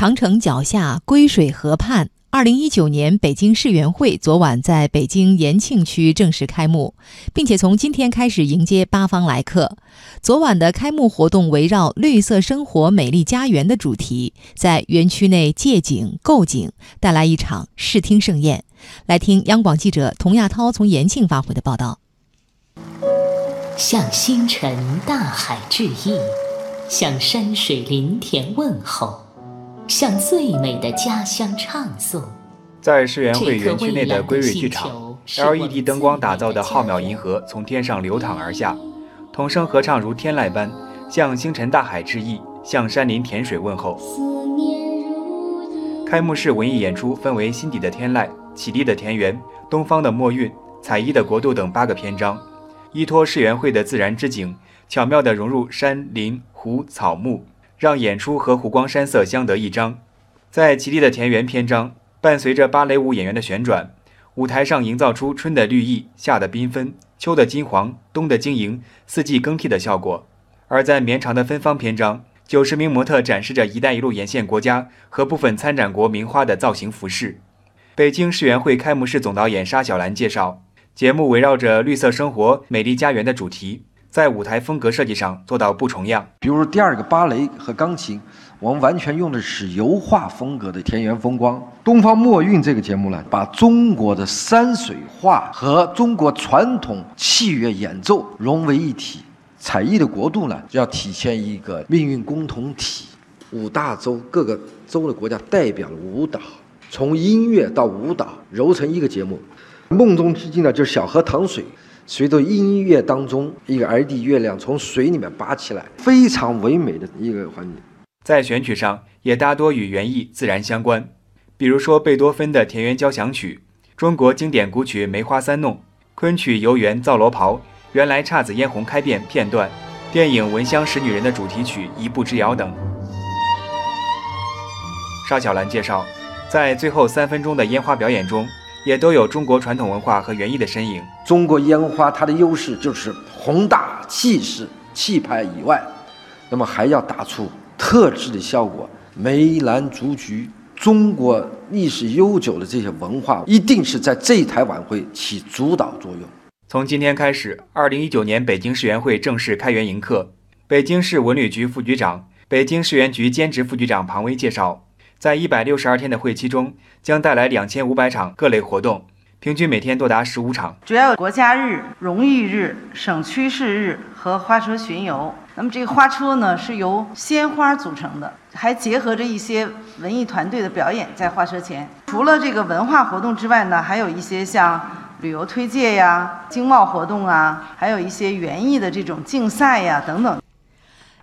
长城脚下，归水河畔。二零一九年北京世园会昨晚在北京延庆区正式开幕，并且从今天开始迎接八方来客。昨晚的开幕活动围绕“绿色生活，美丽家园”的主题，在园区内借景构景，带来一场视听盛宴。来听央广记者童亚涛从延庆发回的报道：向星辰大海致意，向山水林田问候。向最美的家乡唱颂。在世园会园区内的归瑞剧场，LED 灯光打造的浩渺银河从天上流淌而下，童声合唱如天籁般，向星辰大海致意，向山林甜水问候。开幕式文艺演出分为心底的天籁、绮丽的田园、东方的墨韵、彩衣的国度等八个篇章，依托世园会的自然之景，巧妙地融入山林湖草木。让演出和湖光山色相得益彰。在绮丽的田园篇章，伴随着芭蕾舞演员的旋转，舞台上营造出春的绿意、夏的缤纷、秋的金黄、冬的晶莹、四季更替的效果。而在绵长的芬芳篇章，九十名模特展示着“一带一路”沿线国家和部分参展国名花的造型服饰。北京世园会开幕式总导演沙小兰介绍，节目围绕着“绿色生活，美丽家园”的主题。在舞台风格设计上做到不重样，比如第二个芭蕾和钢琴，我们完全用的是油画风格的田园风光。《东方墨韵》这个节目呢，把中国的山水画和中国传统器乐演奏融为一体。彩艺的国度呢，要体现一个命运共同体。五大洲各个洲的国家代表了舞蹈，从音乐到舞蹈揉成一个节目。梦中之境呢，就是小河淌水。随着音乐当中一个 LED 月亮从水里面拔起来，非常唯美的一个环境。在选曲上也大多与园艺自然相关，比如说贝多芬的田园交响曲、中国经典古曲《梅花三弄》、昆曲《游园造罗袍》、原来姹紫嫣红开遍片段、电影《闻香识女人》的主题曲《一步之遥》等。沙小兰介绍，在最后三分钟的烟花表演中。也都有中国传统文化和园艺的身影。中国烟花它的优势就是宏大气势、气派以外，那么还要打出特质的效果。梅兰竹菊，中国历史悠久的这些文化，一定是在这一台晚会起主导作用。从今天开始，二零一九年北京世园会正式开园迎客。北京市文旅局副局长、北京世园局兼职副局长庞威介绍。在一百六十二天的会期中，将带来两千五百场各类活动，平均每天多达十五场。主要有国家日、荣誉日、省区市日和花车巡游。那么这个花车呢，是由鲜花组成的，还结合着一些文艺团队的表演在花车前。除了这个文化活动之外呢，还有一些像旅游推介呀、经贸活动啊，还有一些园艺的这种竞赛呀等等。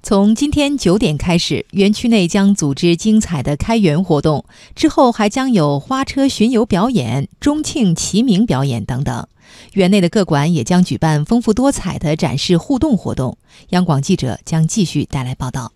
从今天九点开始，园区内将组织精彩的开园活动，之后还将有花车巡游表演、中庆齐鸣表演等等。园内的各馆也将举办丰富多彩的展示互动活动。央广记者将继续带来报道。